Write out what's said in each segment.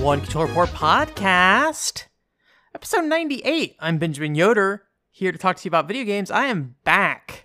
One Controller Port podcast, episode 98. I'm Benjamin Yoder, here to talk to you about video games. I am back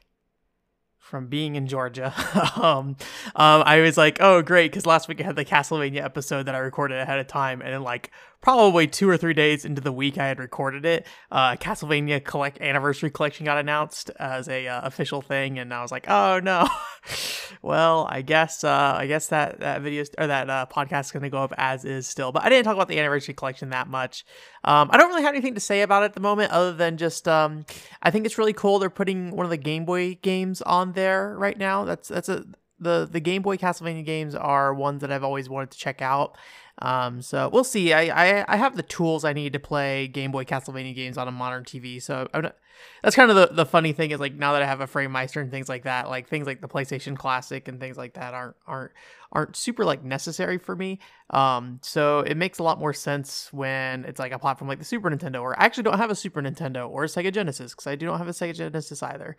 from being in Georgia. um, um, I was like, oh, great, because last week I had the Castlevania episode that I recorded ahead of time, and then like probably two or three days into the week I had recorded it, uh, Castlevania collect anniversary collection got announced as a uh, official thing, and I was like, oh no. well, I guess uh, I guess that that video or that uh, podcast is gonna go up as is still, but I didn't talk about the anniversary collection that much. Um, I don't really have anything to say about it at the moment, other than just um, I think it's really cool. They're putting one of the Game Boy games on there right now. That's that's a the the Game Boy Castlevania games are ones that I've always wanted to check out. Um, so we'll see. I, I I have the tools I need to play Game Boy Castlevania games on a modern TV. So not, that's kind of the, the funny thing is like now that I have a FrameMeister and things like that, like things like the PlayStation Classic and things like that aren't aren't aren't super like necessary for me. Um, so it makes a lot more sense when it's like a platform like the Super Nintendo, or I actually don't have a Super Nintendo or a Sega Genesis because I do not have a Sega Genesis either.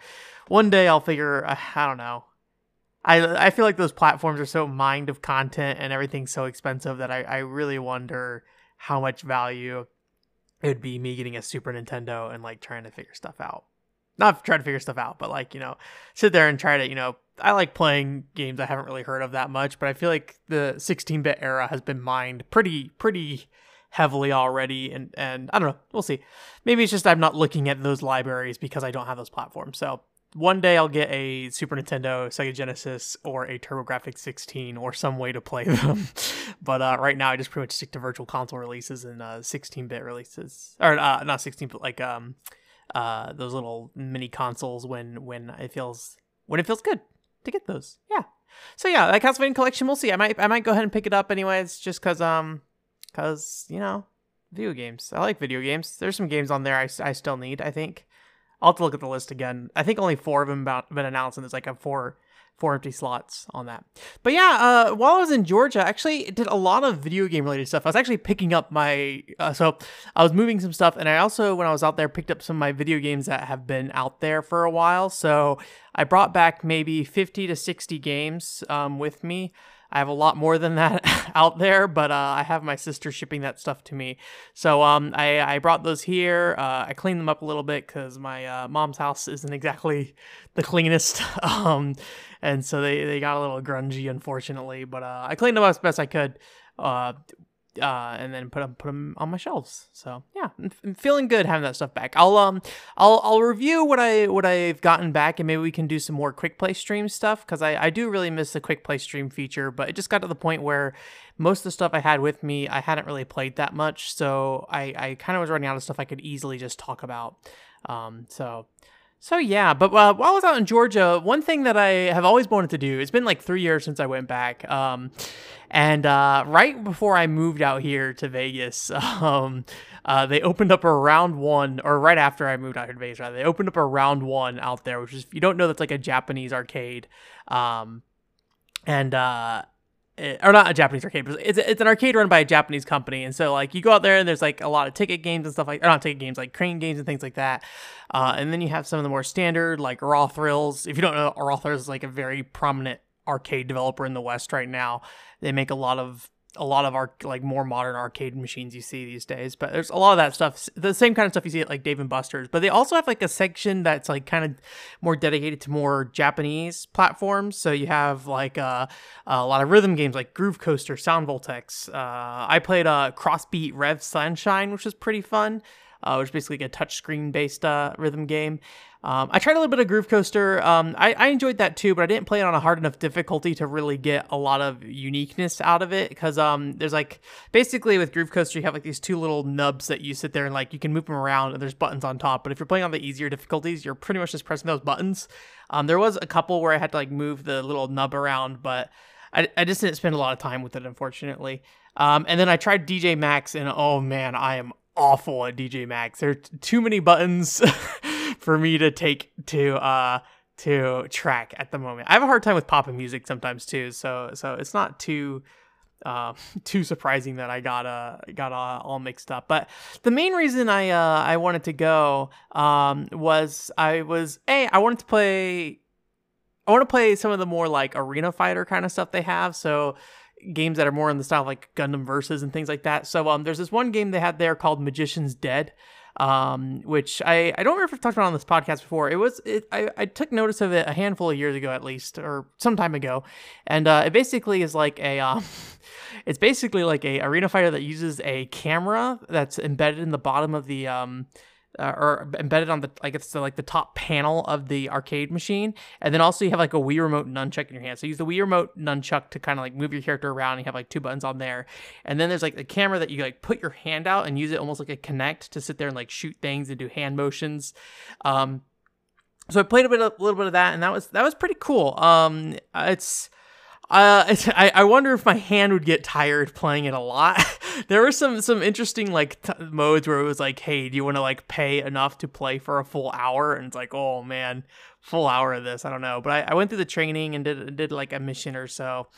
One day I'll figure. Uh, I don't know. I I feel like those platforms are so mined of content and everything's so expensive that I, I really wonder how much value it would be me getting a Super Nintendo and like trying to figure stuff out. Not trying to figure stuff out, but like, you know, sit there and try to, you know, I like playing games I haven't really heard of that much, but I feel like the 16-bit era has been mined pretty pretty heavily already and and I don't know, we'll see. Maybe it's just I'm not looking at those libraries because I don't have those platforms. So one day I'll get a Super Nintendo, Sega Genesis, or a TurboGrafx 16, or some way to play them. but uh, right now, I just pretty much stick to Virtual Console releases and 16-bit uh, releases, or uh, not 16, but like um, uh, those little mini consoles when when it feels when it feels good to get those. Yeah. So yeah, that Castlevania collection, we'll see. I might I might go ahead and pick it up anyways, just cause um, cause you know, video games. I like video games. There's some games on there I, I still need. I think. I'll have to look at the list again. I think only four of them have been announced, and there's like a four four empty slots on that. But yeah, uh, while I was in Georgia, I actually did a lot of video game related stuff. I was actually picking up my uh, so I was moving some stuff, and I also when I was out there picked up some of my video games that have been out there for a while. So I brought back maybe fifty to sixty games um, with me. I have a lot more than that out there, but uh, I have my sister shipping that stuff to me. So um, I, I brought those here. Uh, I cleaned them up a little bit because my uh, mom's house isn't exactly the cleanest. um, and so they, they got a little grungy, unfortunately. But uh, I cleaned them up as best I could. Uh, and then put them put them on my shelves. So yeah, I'm, I'm, feeling good having that stuff back. I'll um I'll I'll review what I what I've gotten back, and maybe we can do some more quick play stream stuff because I I do really miss the quick play stream feature, but it just got to the point where most of the stuff I had with me I hadn't really played that much, so I I kind of was running out of stuff I could easily just talk about. Um, so so yeah, but uh, while I was out in Georgia, one thing that I have always wanted to do, it's been like three years since I went back. Um, and uh, right before I moved out here to Vegas, um, uh, they opened up a round one, or right after I moved out here to Vegas, rather, they opened up a round one out there, which is, if you don't know, that's like a Japanese arcade. Um, and uh, or not a Japanese arcade, but it's it's an arcade run by a Japanese company, and so like you go out there and there's like a lot of ticket games and stuff like or not ticket games like crane games and things like that, uh, and then you have some of the more standard like Raw Thrills. If you don't know, Raw Thrills is like a very prominent arcade developer in the West right now. They make a lot of a lot of our like more modern arcade machines you see these days. But there's a lot of that stuff, the same kind of stuff you see at like Dave and Buster's. But they also have like a section that's like kind of more dedicated to more Japanese platforms. So you have like uh, a lot of rhythm games like Groove Coaster, Sound Voltex. Uh, I played a uh, Crossbeat Rev Sunrise, which was pretty fun. Uh, which is basically like a touchscreen based uh, rhythm game. Um, I tried a little bit of Groove Coaster. Um, I, I, enjoyed that too, but I didn't play it on a hard enough difficulty to really get a lot of uniqueness out of it. Because um, there's like basically with Groove Coaster, you have like these two little nubs that you sit there and like you can move them around, and there's buttons on top. But if you're playing on the easier difficulties, you're pretty much just pressing those buttons. Um, there was a couple where I had to like move the little nub around, but I, I just didn't spend a lot of time with it, unfortunately. Um, and then I tried DJ Max, and oh man, I am awful at DJ Max. There are too many buttons. for me to take to uh to track at the moment. I have a hard time with pop'n music sometimes too, so so it's not too uh, too surprising that I got uh got uh, all mixed up. But the main reason I uh I wanted to go um was I was a I wanted to play I want to play some of the more like arena fighter kind of stuff they have. So games that are more in the style of like Gundam Versus and things like that. So um, there's this one game they had there called Magician's Dead, um, which I, I don't remember if I've talked about on this podcast before. It was it, I, I took notice of it a handful of years ago at least, or some time ago, and uh, it basically is like a um, it's basically like a arena fighter that uses a camera that's embedded in the bottom of the um uh, or embedded on the like it's the, like the top panel of the arcade machine, and then also you have like a Wii remote nunchuck in your hand. So you use the Wii remote nunchuck to kind of like move your character around. And you have like two buttons on there, and then there's like a camera that you like put your hand out and use it almost like a Kinect to sit there and like shoot things and do hand motions. Um, so I played a bit, a little bit of that, and that was that was pretty cool. Um, it's uh, I, I wonder if my hand would get tired playing it a lot. there were some some interesting like t- modes where it was like, hey, do you want to like pay enough to play for a full hour? And it's like, oh man, full hour of this, I don't know. But I, I went through the training and did did like a mission or so,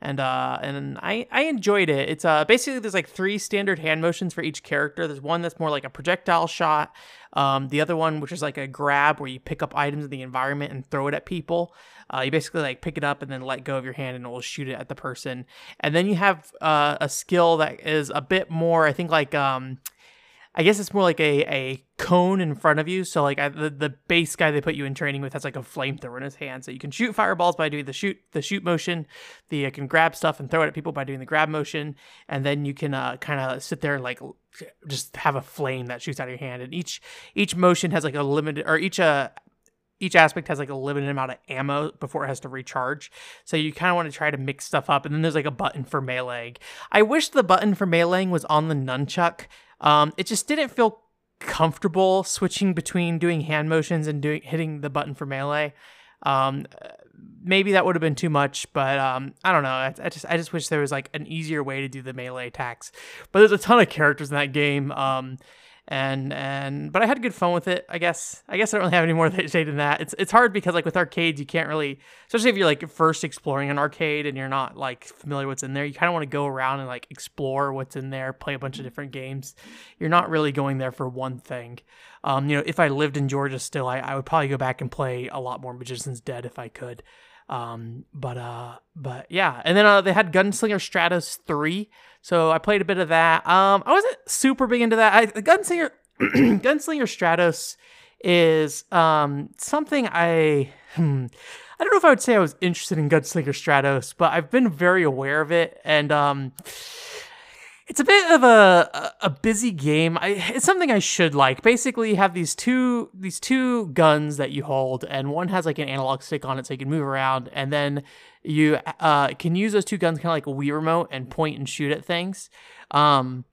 and uh and I I enjoyed it. It's uh basically there's like three standard hand motions for each character. There's one that's more like a projectile shot. Um, the other one which is like a grab where you pick up items in the environment and throw it at people. Uh, you basically like pick it up and then let go of your hand and it will shoot it at the person. And then you have uh, a skill that is a bit more, I think, like um, I guess it's more like a, a cone in front of you. So like I, the the base guy they put you in training with has like a flamethrower in his hand, so you can shoot fireballs by doing the shoot the shoot motion. The you can grab stuff and throw it at people by doing the grab motion, and then you can uh, kind of sit there and like just have a flame that shoots out of your hand. And each each motion has like a limited or each uh each aspect has like a limited amount of ammo before it has to recharge. So you kind of want to try to mix stuff up. And then there's like a button for melee. I wish the button for meleeing was on the nunchuck. Um, it just didn't feel comfortable switching between doing hand motions and doing hitting the button for melee. Um, maybe that would have been too much, but um, I don't know. I, I, just I just wish there was like an easier way to do the melee attacks. But there's a ton of characters in that game. Um, and and but I had good fun with it. I guess I guess I don't really have any more to say than that. It's it's hard because like with arcades you can't really, especially if you're like first exploring an arcade and you're not like familiar what's in there. You kind of want to go around and like explore what's in there, play a bunch of different games. You're not really going there for one thing. Um, you know, if I lived in Georgia still, I, I would probably go back and play a lot more Magician's Dead if I could. Um, but uh, but yeah, and then uh, they had Gunslinger Stratos three, so I played a bit of that. Um, I wasn't super big into that. I, Gunslinger Gunslinger Stratos is um something I hmm, I don't know if I would say I was interested in Gunslinger Stratos, but I've been very aware of it, and um it's a bit of a a busy game. I, it's something I should like. Basically, you have these two these two guns that you hold, and one has like an analog stick on it, so you can move around, and then you uh, can use those two guns kind of like a Wii remote and point and shoot at things. Um,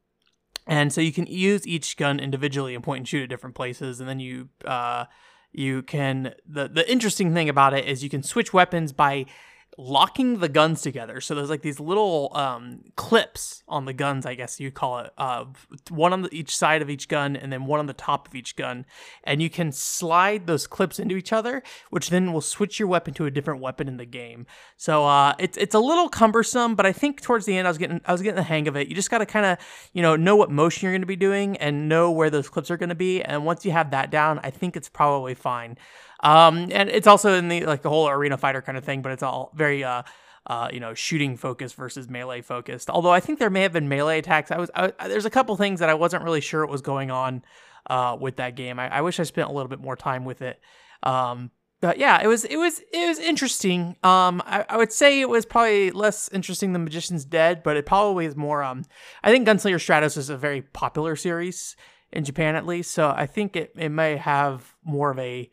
and so you can use each gun individually and point and shoot at different places, and then you uh, you can the the interesting thing about it is you can switch weapons by locking the guns together. So there's like these little um, clips on the guns, I guess you call it, uh, one on the, each side of each gun and then one on the top of each gun. And you can slide those clips into each other, which then will switch your weapon to a different weapon in the game. So uh, it's it's a little cumbersome, but I think towards the end I was getting I was getting the hang of it. You just got to kind of you know know what motion you're going to be doing and know where those clips are going to be. And once you have that down, I think it's probably fine. Um, and it's also in the like the whole arena fighter kind of thing, but it's all very uh, uh, you know, shooting focused versus melee focused. Although I think there may have been melee attacks. I was I, there's a couple things that I wasn't really sure what was going on uh, with that game. I, I, wish I spent a little bit more time with it. Um, but yeah, it was it was it was interesting. Um, I, I would say it was probably less interesting than Magician's Dead, but it probably is more. Um, I think Gunslinger Stratos is a very popular series in Japan at least, so I think it it may have more of a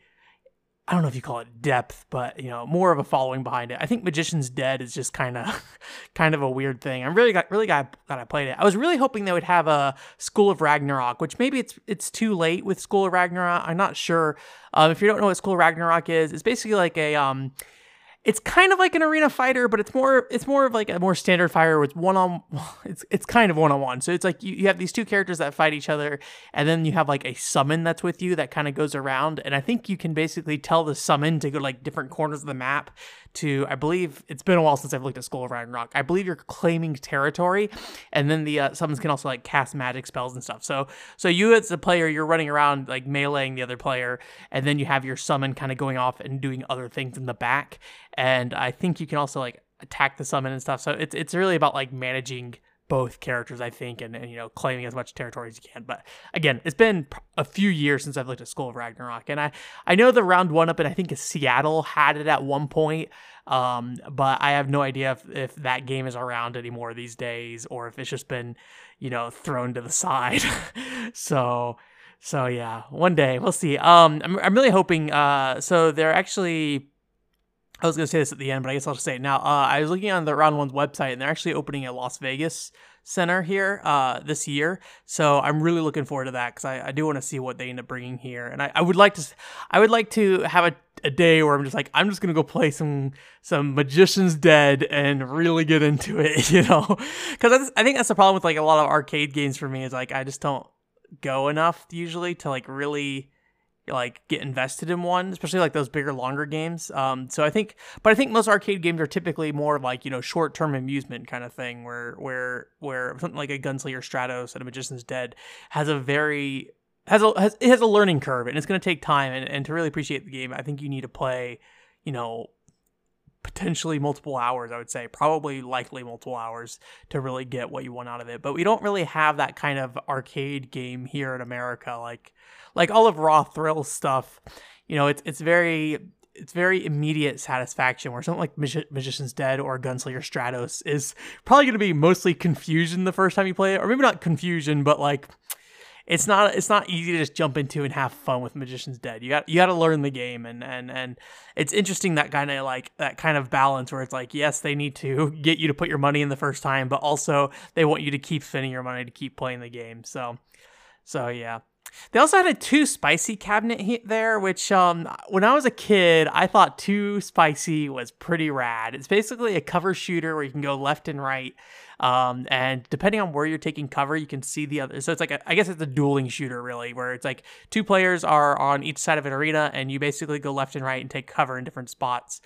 I don't know if you call it depth, but you know, more of a following behind it. I think Magician's Dead is just kind of, kind of a weird thing. I'm really got really glad I played it. I was really hoping they would have a School of Ragnarok, which maybe it's it's too late with School of Ragnarok. I'm not sure. Um, if you don't know what School of Ragnarok is, it's basically like a um, it's kind of like an arena fighter, but it's more it's more of like a more standard fighter with one on it's it's kind of one on one. So it's like you, you have these two characters that fight each other, and then you have like a summon that's with you that kind of goes around. And I think you can basically tell the summon to go like different corners of the map to I believe it's been a while since I've looked at School of Rock. I believe you're claiming territory, and then the uh, summons can also like cast magic spells and stuff. So so you as a player, you're running around like meleeing the other player, and then you have your summon kind of going off and doing other things in the back. And I think you can also like attack the summon and stuff. So it's it's really about like managing both characters, I think, and, and you know claiming as much territory as you can. But again, it's been a few years since I've looked at School of Ragnarok, and I I know the round one up, and I think Seattle had it at one point. Um, but I have no idea if, if that game is around anymore these days, or if it's just been, you know, thrown to the side. so so yeah, one day we'll see. Um, I'm I'm really hoping. Uh, so they're actually. I was gonna say this at the end, but I guess I'll just say it now. Uh, I was looking on the Round One's website, and they're actually opening a Las Vegas center here uh, this year. So I'm really looking forward to that because I, I do want to see what they end up bringing here, and I, I would like to I would like to have a, a day where I'm just like I'm just gonna go play some some Magician's Dead and really get into it, you know, because I think that's the problem with like a lot of arcade games for me is like I just don't go enough usually to like really like get invested in one, especially like those bigger, longer games. Um, so I think, but I think most arcade games are typically more like you know short term amusement kind of thing, where where where something like a Gunslinger Stratos and a Magician's Dead has a very has a has it has a learning curve and it's going to take time and, and to really appreciate the game, I think you need to play, you know, potentially multiple hours, I would say, probably likely multiple hours to really get what you want out of it. But we don't really have that kind of arcade game here in America. Like like all of Raw Thrill stuff, you know, it's it's very it's very immediate satisfaction where something like Mag- Magician's Dead or Gunslinger Stratos is probably going to be mostly confusion the first time you play it or maybe not confusion but like it's not it's not easy to just jump into and have fun with Magician's Dead. You got you got to learn the game and and and it's interesting that kind of like that kind of balance where it's like yes they need to get you to put your money in the first time, but also they want you to keep spending your money to keep playing the game. So so yeah. They also had a too spicy cabinet there, which um, when I was a kid, I thought too spicy was pretty rad. It's basically a cover shooter where you can go left and right. Um, and depending on where you're taking cover, you can see the other. So it's like, a, I guess it's a dueling shooter, really, where it's like two players are on each side of an arena and you basically go left and right and take cover in different spots.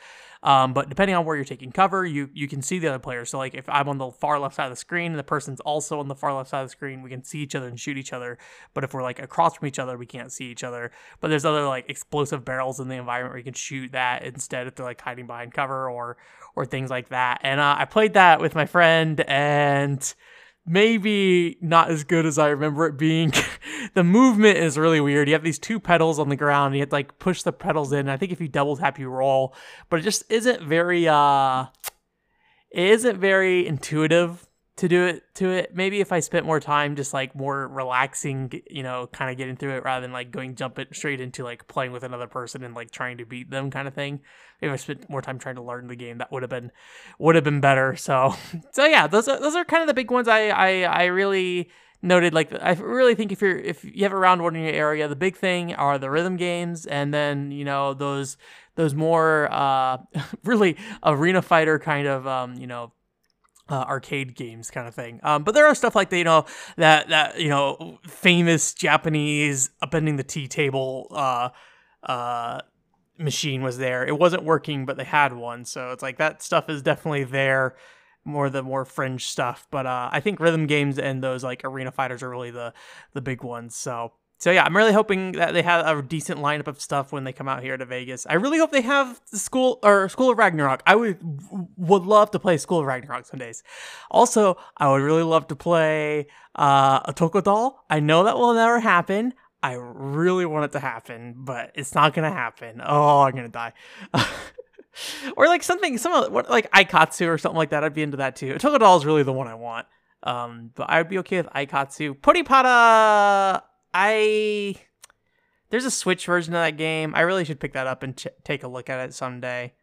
Um, but depending on where you're taking cover, you you can see the other player. So like if I'm on the far left side of the screen and the person's also on the far left side of the screen, we can see each other and shoot each other. But if we're like across from each other, we can't see each other. But there's other like explosive barrels in the environment where you can shoot that instead if they're like hiding behind cover or or things like that. And uh, I played that with my friend and maybe not as good as I remember it being. the movement is really weird. You have these two pedals on the ground, and you have to like push the pedals in. I think if you double tap, you roll, but it just isn't very uh, it isn't very intuitive to do it to it. Maybe if I spent more time just like more relaxing, you know, kind of getting through it rather than like going jump it straight into like playing with another person and like trying to beat them kind of thing. If I spent more time trying to learn the game, that would have been would have been better. So so yeah, those are those are kind of the big ones I I, I really noted like I really think if you're if you have a round one in your area, the big thing are the rhythm games and then, you know, those those more uh really arena fighter kind of um, you know, uh, arcade games kind of thing. Um, but there are stuff like the, you know that that you know famous Japanese upending the tea table uh, uh, machine was there. It wasn't working, but they had one, so it's like that stuff is definitely there. More the more fringe stuff, but uh, I think rhythm games and those like arena fighters are really the the big ones. So so yeah, I'm really hoping that they have a decent lineup of stuff when they come out here to Vegas. I really hope they have the school or School of Ragnarok. I would would love to play School of Ragnarok some days. Also, I would really love to play uh, a Toko Doll. I know that will never happen. I really want it to happen, but it's not gonna happen. Oh, I'm gonna die. or like something, some like Aikatsu or something like that. I'd be into that too. Toko Doll is really the one I want. Um, but I would be okay with Aikatsu. PriPara I there's a Switch version of that game. I really should pick that up and ch- take a look at it someday.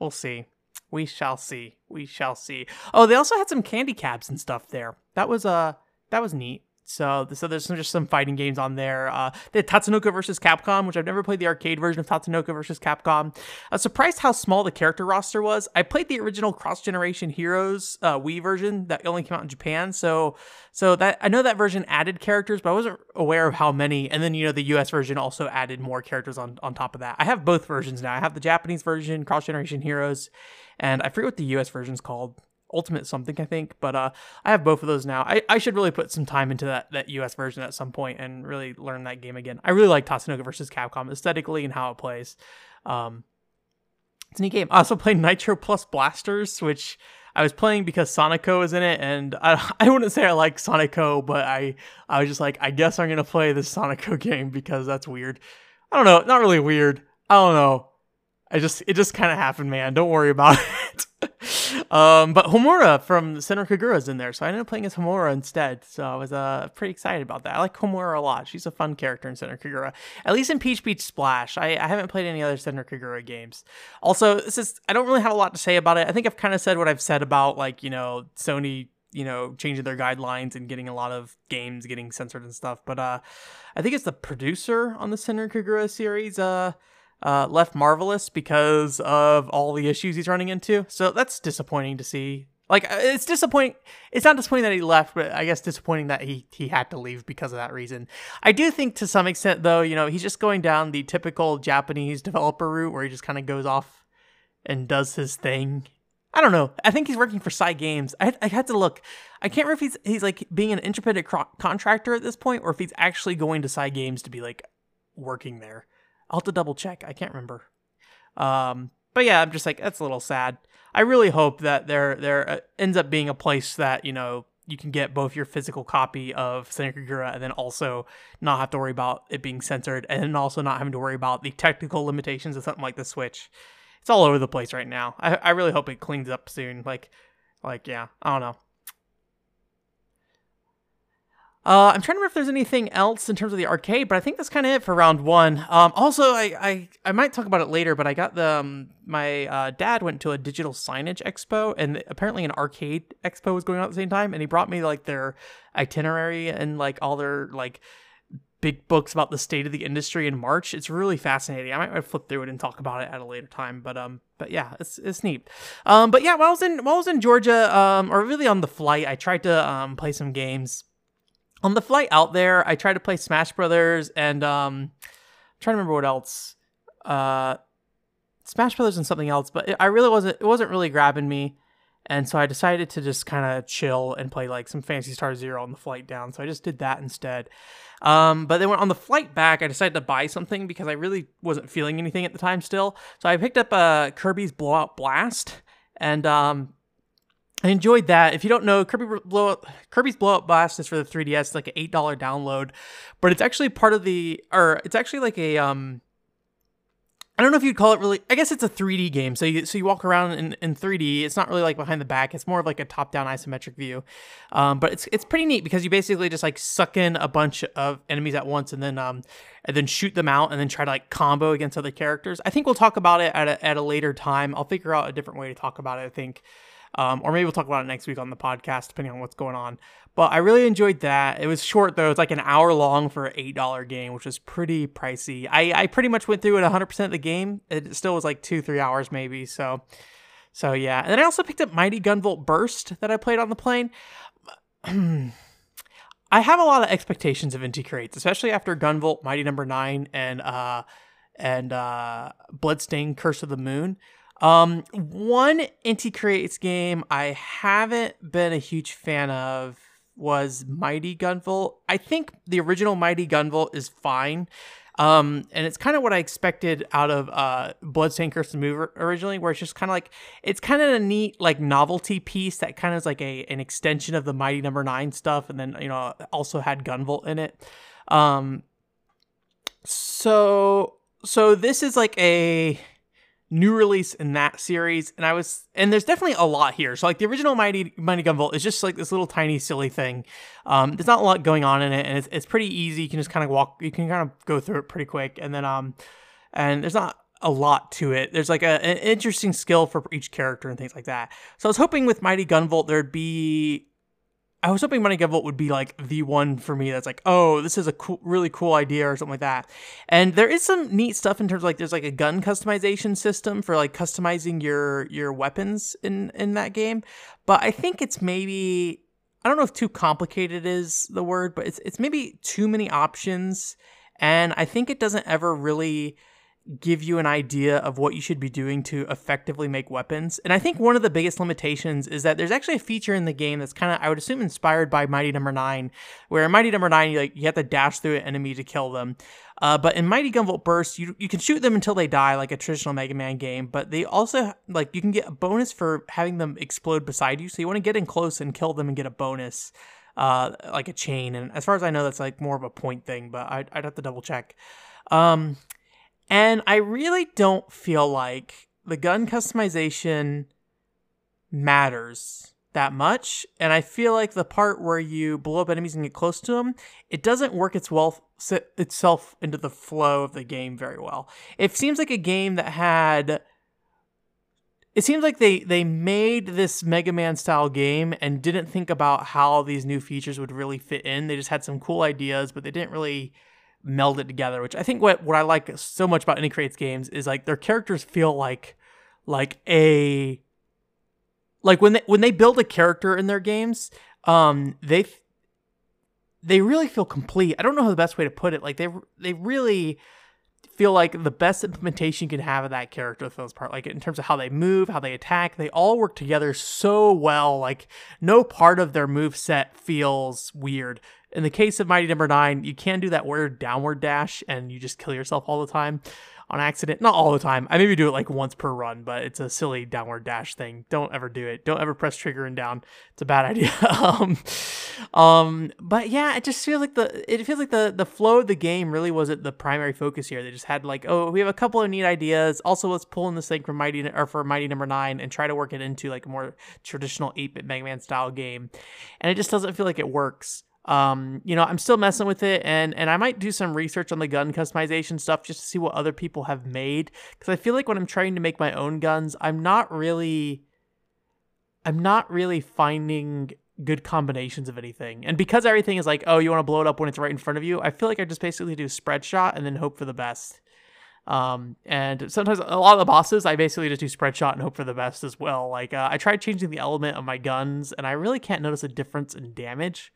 We'll see. We shall see. We shall see. Oh, they also had some candy cabs and stuff there. That was uh that was neat. So, so there's some, just some fighting games on there. Uh, had Tatsunoko versus Capcom, which I've never played the arcade version of Tatsunoko versus Capcom. I was surprised how small the character roster was. I played the original Cross Generation Heroes uh, Wii version that only came out in Japan, so so that I know that version added characters, but I wasn't aware of how many. And then you know the US version also added more characters on on top of that. I have both versions now. I have the Japanese version, Cross Generation Heroes, and I forget what the US version is called. Ultimate something, I think. But uh, I have both of those now. I, I should really put some time into that, that US version at some point and really learn that game again. I really like Tatsunoko versus Capcom aesthetically and how it plays. Um, It's a neat game. I also played Nitro Plus Blasters, which I was playing because Sonico is in it, and I, I wouldn't say I like Sonico, but I I was just like, I guess I'm gonna play this Sonico game because that's weird. I don't know, not really weird. I don't know. I just it just kind of happened, man. Don't worry about it. um, but Homura from Senran Kagura is in there, so I ended up playing as Homura instead. So I was uh pretty excited about that. I like Homura a lot. She's a fun character in Senran Kagura, at least in Peach Beach Splash. I, I haven't played any other Senran Kagura games. Also, this is I don't really have a lot to say about it. I think I've kind of said what I've said about like you know Sony you know changing their guidelines and getting a lot of games getting censored and stuff. But uh, I think it's the producer on the Senran Kagura series. Uh uh, left Marvelous because of all the issues he's running into. So that's disappointing to see. Like uh, it's disappointing. It's not disappointing that he left, but I guess disappointing that he he had to leave because of that reason. I do think to some extent, though, you know, he's just going down the typical Japanese developer route where he just kind of goes off and does his thing. I don't know. I think he's working for Cygames. I, I had to look. I can't remember if he's he's like being an independent contractor at this point, or if he's actually going to Cygames to be like working there. I'll have to double check. I can't remember. Um, but yeah, I'm just like that's a little sad. I really hope that there there uh, ends up being a place that you know you can get both your physical copy of Senran Kagura and then also not have to worry about it being censored and also not having to worry about the technical limitations of something like the Switch. It's all over the place right now. I, I really hope it cleans up soon. Like, like yeah, I don't know. Uh, I'm trying to remember if there's anything else in terms of the arcade, but I think that's kind of it for round one. Um, also, I, I I might talk about it later, but I got the um, my uh, dad went to a digital signage expo, and apparently an arcade expo was going on at the same time, and he brought me like their itinerary and like all their like big books about the state of the industry in March. It's really fascinating. I might flip through it and talk about it at a later time, but um, but yeah, it's it's neat. Um, but yeah, while I was in while I was in Georgia, um, or really on the flight, I tried to um play some games on the flight out there, I tried to play Smash Brothers and um, I'm trying to remember what else. Uh, Smash Brothers and something else, but it, I really wasn't. It wasn't really grabbing me, and so I decided to just kind of chill and play like some Phantasy Star Zero on the flight down. So I just did that instead. Um, but then when on the flight back, I decided to buy something because I really wasn't feeling anything at the time still. So I picked up a uh, Kirby's Blowout Blast, and um, I enjoyed that. If you don't know, Kirby Blow Kirby's Blowout Blast is for the 3DS, it's like an eight dollar download, but it's actually part of the, or it's actually like a um. I don't know if you'd call it really. I guess it's a 3D game. So you so you walk around in, in 3D. It's not really like behind the back. It's more of like a top-down isometric view. Um, but it's it's pretty neat because you basically just like suck in a bunch of enemies at once and then um and then shoot them out and then try to like combo against other characters. I think we'll talk about it at a, at a later time. I'll figure out a different way to talk about it. I think. Um, or maybe we'll talk about it next week on the podcast, depending on what's going on. But I really enjoyed that. It was short though; it's like an hour long for an eight dollar game, which was pretty pricey. I I pretty much went through it 100 percent of the game. It still was like two three hours maybe. So so yeah, and then I also picked up Mighty Gunvolt Burst that I played on the plane. I have a lot of expectations of Inti Creates, especially after Gunvolt Mighty Number no. Nine and uh and uh Bloodstained Curse of the Moon. Um, one Inti Creates game I haven't been a huge fan of was Mighty Gunvolt. I think the original Mighty Gunvolt is fine. Um, and it's kind of what I expected out of uh, Bloodstained Curse Move originally, where it's just kind of like it's kind of a neat like novelty piece that kind of is like a an extension of the Mighty Number no. Nine stuff, and then you know also had Gunvolt in it. Um, so so this is like a new release in that series and i was and there's definitely a lot here. So like the original mighty mighty gunvolt is just like this little tiny silly thing. Um there's not a lot going on in it and it's, it's pretty easy. You can just kind of walk you can kind of go through it pretty quick and then um and there's not a lot to it. There's like a, an interesting skill for each character and things like that. So i was hoping with mighty gunvolt there'd be I was hoping Mighty Gunvolt would be like the one for me that's like, oh, this is a cool, really cool idea or something like that. And there is some neat stuff in terms of like there's like a gun customization system for like customizing your your weapons in in that game. But I think it's maybe I don't know if too complicated is the word, but it's it's maybe too many options, and I think it doesn't ever really give you an idea of what you should be doing to effectively make weapons. And I think one of the biggest limitations is that there's actually a feature in the game that's kind of, I would assume, inspired by Mighty Number no. Nine, where in Mighty Number no. Nine, you like you have to dash through an enemy to kill them. Uh, but in Mighty Gunvolt Burst, you you can shoot them until they die, like a traditional Mega Man game. But they also like you can get a bonus for having them explode beside you. So you want to get in close and kill them and get a bonus. Uh, like a chain, and as far as I know, that's like more of a point thing, but I'd, I'd have to double check. Um, and I really don't feel like the gun customization matters that much. And I feel like the part where you blow up enemies and get close to them, it doesn't work its well, itself into the flow of the game very well. It seems like a game that had. It seems like they, they made this Mega Man style game and didn't think about how these new features would really fit in. They just had some cool ideas, but they didn't really meld it together, which I think what, what I like so much about Inti games is like their characters feel like like a like when they when they build a character in their games, um they they really feel complete. I don't know how the best way to put it. Like they they really feel like the best implementation you can have of that character for those part like in terms of how they move how they attack they all work together so well like no part of their move set feels weird in the case of Mighty Number no. Nine, you can do that weird downward dash and you just kill yourself all the time on accident. Not all the time. I maybe do it like once per run, but it's a silly downward dash thing. Don't ever do it. Don't ever press trigger and down. It's a bad idea. um, um, but yeah, it just feels like the it feels like the the flow of the game really wasn't the primary focus here. They just had like, oh, we have a couple of neat ideas. Also, let's pull in this thing from Mighty or for Mighty Number no. Nine and try to work it into like a more traditional 8-bit Mega Man style game, and it just doesn't feel like it works um, you know, I'm still messing with it and and I might do some research on the gun customization stuff just to see what other people have made cuz I feel like when I'm trying to make my own guns, I'm not really I'm not really finding good combinations of anything. And because everything is like, oh, you want to blow it up when it's right in front of you, I feel like I just basically do spread shot and then hope for the best. Um, and sometimes a lot of the bosses, I basically just do spread shot and hope for the best as well. Like uh, I tried changing the element of my guns, and I really can't notice a difference in damage.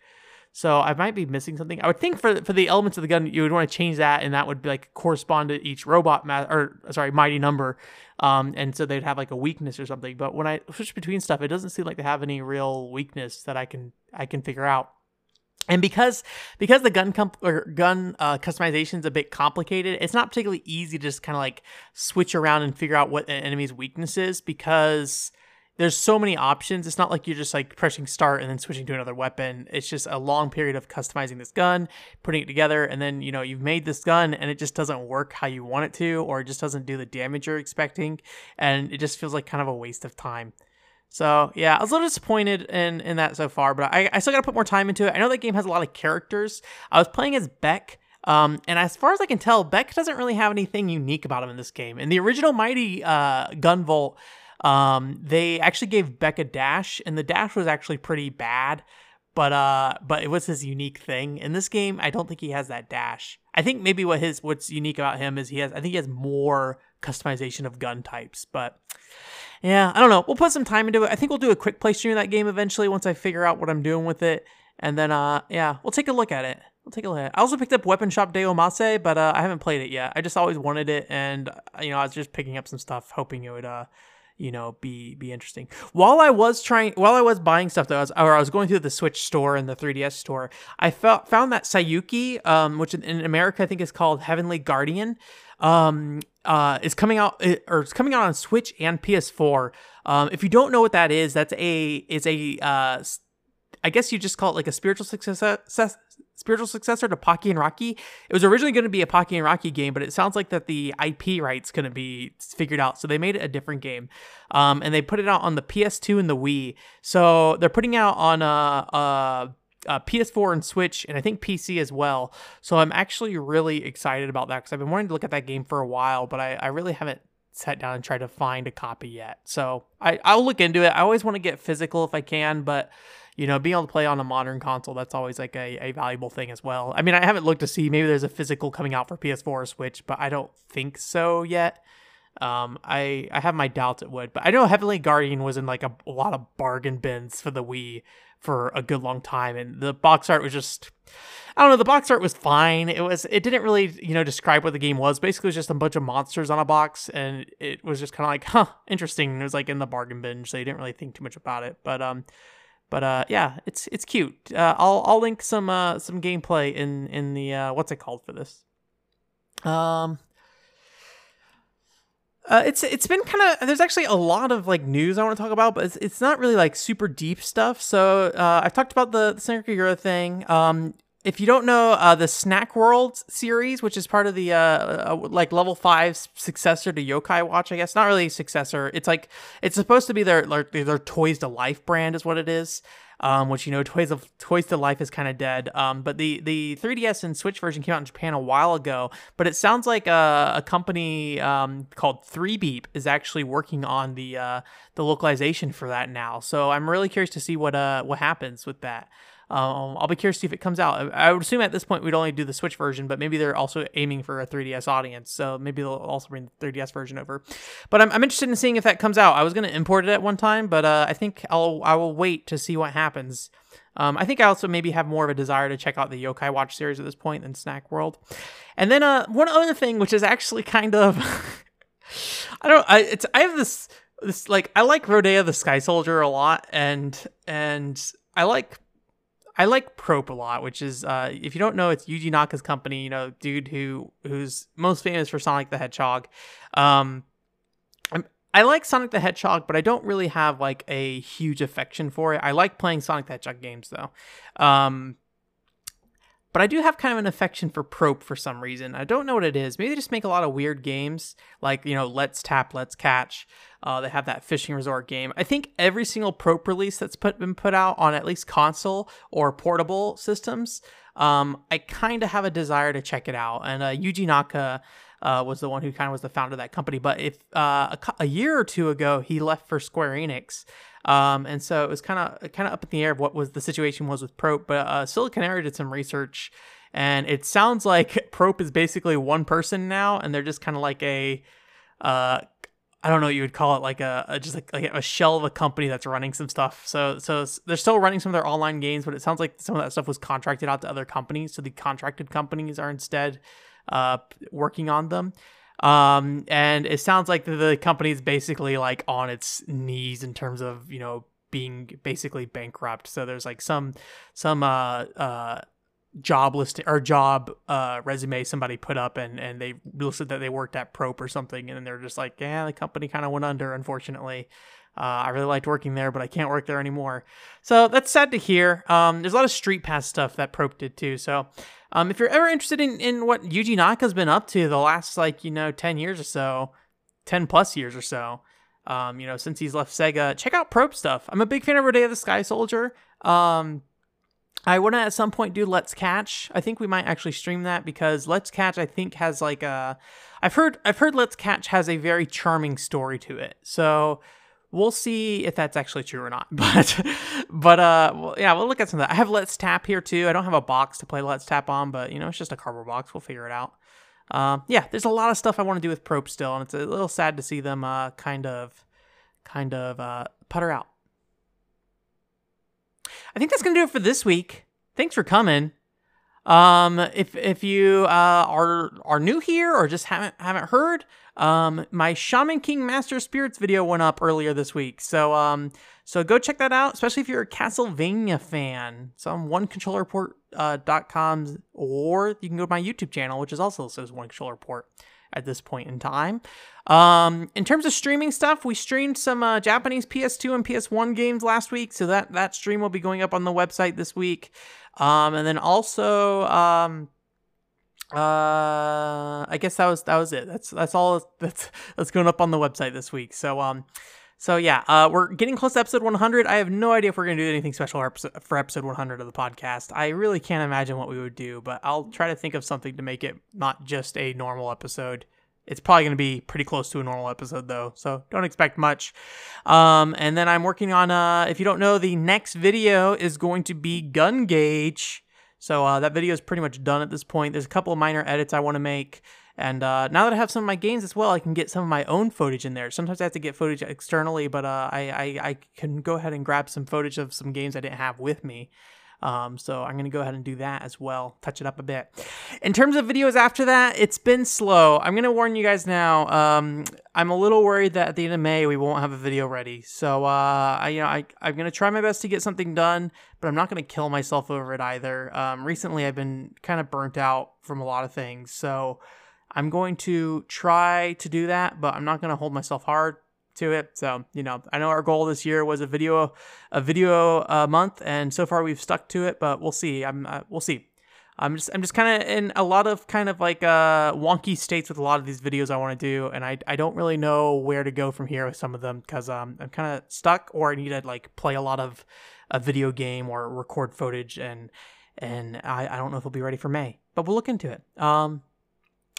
So I might be missing something. I would think for for the elements of the gun, you would want to change that, and that would be like correspond to each robot ma- or sorry, mighty number. Um, and so they'd have like a weakness or something. But when I switch between stuff, it doesn't seem like they have any real weakness that I can I can figure out. And because because the gun comp- or gun uh, customization is a bit complicated, it's not particularly easy to just kind of like switch around and figure out what an enemy's weakness is because there's so many options. It's not like you're just like pressing start and then switching to another weapon. It's just a long period of customizing this gun, putting it together, and then you know you've made this gun and it just doesn't work how you want it to, or it just doesn't do the damage you're expecting, and it just feels like kind of a waste of time. So yeah, I was a little disappointed in in that so far, but I, I still got to put more time into it. I know that game has a lot of characters. I was playing as Beck. Um, and as far as I can tell, Beck doesn't really have anything unique about him in this game. In the original Mighty uh, Gunvolt, um, they actually gave Beck a dash, and the dash was actually pretty bad, but uh, but it was his unique thing. In this game, I don't think he has that dash. I think maybe what his what's unique about him is he has I think he has more customization of gun types, but yeah, I don't know. We'll put some time into it. I think we'll do a quick play stream of that game eventually once I figure out what I'm doing with it, and then uh, yeah, we'll take a look at it. We'll take a look. at it. I also picked up Weapon Shop De Omasse, but uh, I haven't played it yet. I just always wanted it, and you know, I was just picking up some stuff, hoping it would uh you know be be interesting. While i was trying while i was buying stuff though I was, or i was going through the switch store and the 3ds store i felt found that sayuki um which in america i think is called heavenly guardian um uh is coming out or it's coming out on switch and ps4 um if you don't know what that is that's a is a uh I guess you just call it like a spiritual successor, spiritual successor to Pocky and Rocky. It was originally going to be a Pocky and Rocky game, but it sounds like that the IP rights going to be figured out, so they made it a different game, um, and they put it out on the PS2 and the Wii. So they're putting out on a. a uh, PS4 and Switch, and I think PC as well. So I'm actually really excited about that because I've been wanting to look at that game for a while, but I, I really haven't sat down and tried to find a copy yet. So I, I'll look into it. I always want to get physical if I can, but you know, being able to play on a modern console, that's always like a, a valuable thing as well. I mean, I haven't looked to see maybe there's a physical coming out for PS4 or Switch, but I don't think so yet. Um, I I have my doubts it would, but I know Heavenly Guardian was in like a, a lot of bargain bins for the Wii for a good long time, and the box art was just I don't know. The box art was fine. It was. It didn't really, you know, describe what the game was. Basically, it was just a bunch of monsters on a box, and it was just kind of like, huh, interesting. It was like in the bargain bin, so you didn't really think too much about it. But um, but uh, yeah, it's it's cute. Uh, I'll I'll link some uh some gameplay in in the uh what's it called for this. Um. Uh, it's it's been kind of there's actually a lot of like news I want to talk about, but it's, it's not really like super deep stuff. So uh, I've talked about the, the Kagura thing. Um, if you don't know uh, the Snack World series, which is part of the uh, uh, like level five successor to Yokai Watch, I guess not really a successor. It's like it's supposed to be their their, their Toys to Life brand is what it is. Um, which you know Toys of Toys to Life is kind of dead. Um, but the the 3DS and Switch version came out in Japan a while ago. But it sounds like a, a company um, called Three Beep is actually working on the uh, the localization for that now. So I'm really curious to see what uh what happens with that. Um, I'll be curious to see if it comes out. I would assume at this point we'd only do the Switch version, but maybe they're also aiming for a 3DS audience, so maybe they'll also bring the 3DS version over. But I'm, I'm interested in seeing if that comes out. I was going to import it at one time, but uh, I think I'll I will wait to see what happens. Um, I think I also maybe have more of a desire to check out the Yokai Watch series at this point than Snack World. And then uh, one other thing, which is actually kind of, I don't, I it's I have this this like I like Rodea the Sky Soldier a lot, and and I like I like Prope a lot, which is uh, if you don't know, it's Yuji Naka's company. You know, dude who who's most famous for Sonic the Hedgehog. Um, i like Sonic the Hedgehog, but I don't really have like a huge affection for it. I like playing Sonic the Hedgehog games though. Um, but I do have kind of an affection for Prope for some reason. I don't know what it is. Maybe they just make a lot of weird games, like you know, Let's Tap, Let's Catch. Uh, they have that fishing resort game. I think every single Prope release that's put been put out on at least console or portable systems, um, I kind of have a desire to check it out. And uh, Yuji Naka uh, was the one who kind of was the founder of that company. But if uh, a, a, year or two ago he left for Square Enix, um, and so it was kind of kind of up in the air of what was the situation was with Prope. But uh, Siliconera did some research, and it sounds like Prope is basically one person now, and they're just kind of like a uh, I don't know what you would call it, like a, a, just like, like a shell of a company that's running some stuff. So so they're still running some of their online games, but it sounds like some of that stuff was contracted out to other companies. So the contracted companies are instead uh, working on them. Um, and it sounds like the, the company is basically like on its knees in terms of you know being basically bankrupt. So there's like some some uh uh job list or job uh resume somebody put up and and they listed that they worked at Prope or something and they're just like yeah the company kind of went under unfortunately uh, I really liked working there, but I can't work there anymore. So that's sad to hear. Um, there's a lot of Street Pass stuff that Prope did too. So um, if you're ever interested in, in what Yuji Naka's been up to the last like you know 10 years or so, 10 plus years or so, um, you know since he's left Sega, check out Prope stuff. I'm a big fan of Rodea of the Sky Soldier. Um, I want to at some point do Let's Catch. I think we might actually stream that because Let's Catch I think has like a I've heard I've heard Let's Catch has a very charming story to it. So we'll see if that's actually true or not. But but uh well, yeah, we'll look at some of that. I have Let's Tap here too. I don't have a box to play Let's Tap on, but you know, it's just a cardboard box. We'll figure it out. Um, yeah, there's a lot of stuff I want to do with Prope still, and it's a little sad to see them uh kind of kind of uh putter out. I think that's gonna do it for this week. Thanks for coming. Um, if if you uh, are are new here or just haven't haven't heard, um, my Shaman King Master Spirits video went up earlier this week. So um, so go check that out, especially if you're a Castlevania fan. So I'm onecontrollerport.com, uh, or you can go to my YouTube channel, which is also says One Controller Port at this point in time. Um, in terms of streaming stuff, we streamed some uh, Japanese PS2 and PS1 games last week, so that that stream will be going up on the website this week. Um, and then also, um, uh, I guess that was that was it. That's that's all that's that's going up on the website this week. So um. So yeah, uh, we're getting close to episode 100. I have no idea if we're gonna do anything special for episode 100 of the podcast. I really can't imagine what we would do, but I'll try to think of something to make it not just a normal episode. It's probably gonna be pretty close to a normal episode though, so don't expect much. Um, and then I'm working on. Uh, if you don't know, the next video is going to be GunGage. So uh, that video is pretty much done at this point. There's a couple of minor edits I want to make And uh, now that I have some of my games as well, I can get some of my own footage in there. Sometimes I have to get footage externally, but uh, I, I, I can go ahead and grab some footage of some games I didn't have with me. Um, so I'm going to go ahead and do that as well, touch it up a bit. In terms of videos after that, it's been slow. I'm going to warn you guys now. Um, I'm a little worried that at the end of May we won't have a video ready. So uh, I, you know, I, I'm going to try my best to get something done, but I'm not going to kill myself over it either. Um, recently, I've been kind of burnt out from a lot of things, so I'm going to try to do that, but I'm not going to hold myself hard to it. So, you know, I know our goal this year was a video, a video a month, and so far we've stuck to it. But we'll see. I'm, uh, we'll see. I'm just, I'm just kind of in a lot of kind of like uh, wonky states with a lot of these videos I want to do, and I, I don't really know where to go from here with some of them because um, I'm kind of stuck, or I need to like play a lot of a video game or record footage, and and I, I don't know if it'll be ready for May, but we'll look into it. Um,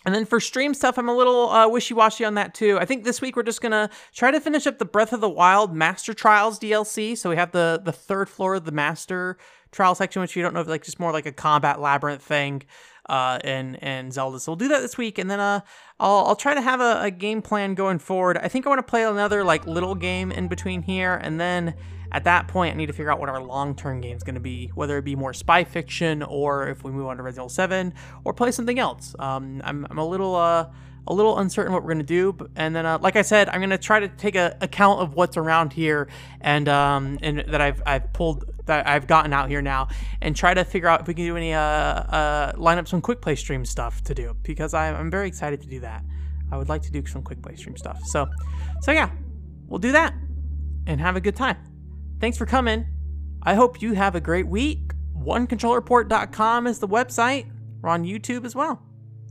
and then for stream stuff, I'm a little uh, wishy-washy on that too. I think this week we're just gonna try to finish up the Breath of the Wild Master Trials DLC. So we have the the third floor of the Master Trial section, which you don't know if like just more like a combat labyrinth thing, uh, and and Zelda. So we'll do that this week, and then uh, I'll I'll try to have a, a game plan going forward. I think I want to play another like little game in between here, and then at that point, I need to figure out what our long-term game is going to be, whether it be more spy fiction or if we move on to Resident Evil 7 or play something else. Um, I'm, I'm a little uh, a little uncertain what we're going to do. And then, uh, like I said, I'm going to try to take a account of what's around here and um, and that I've, I've pulled that I've gotten out here now and try to figure out if we can do any uh, uh line up some quick play stream stuff to do because I'm, I'm very excited to do that. I would like to do some quick play stream stuff. So, so yeah, we'll do that and have a good time. Thanks for coming. I hope you have a great week. OneControllerPort.com is the website. We're on YouTube as well.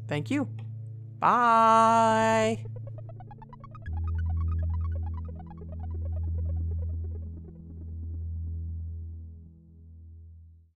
Thank you. Bye.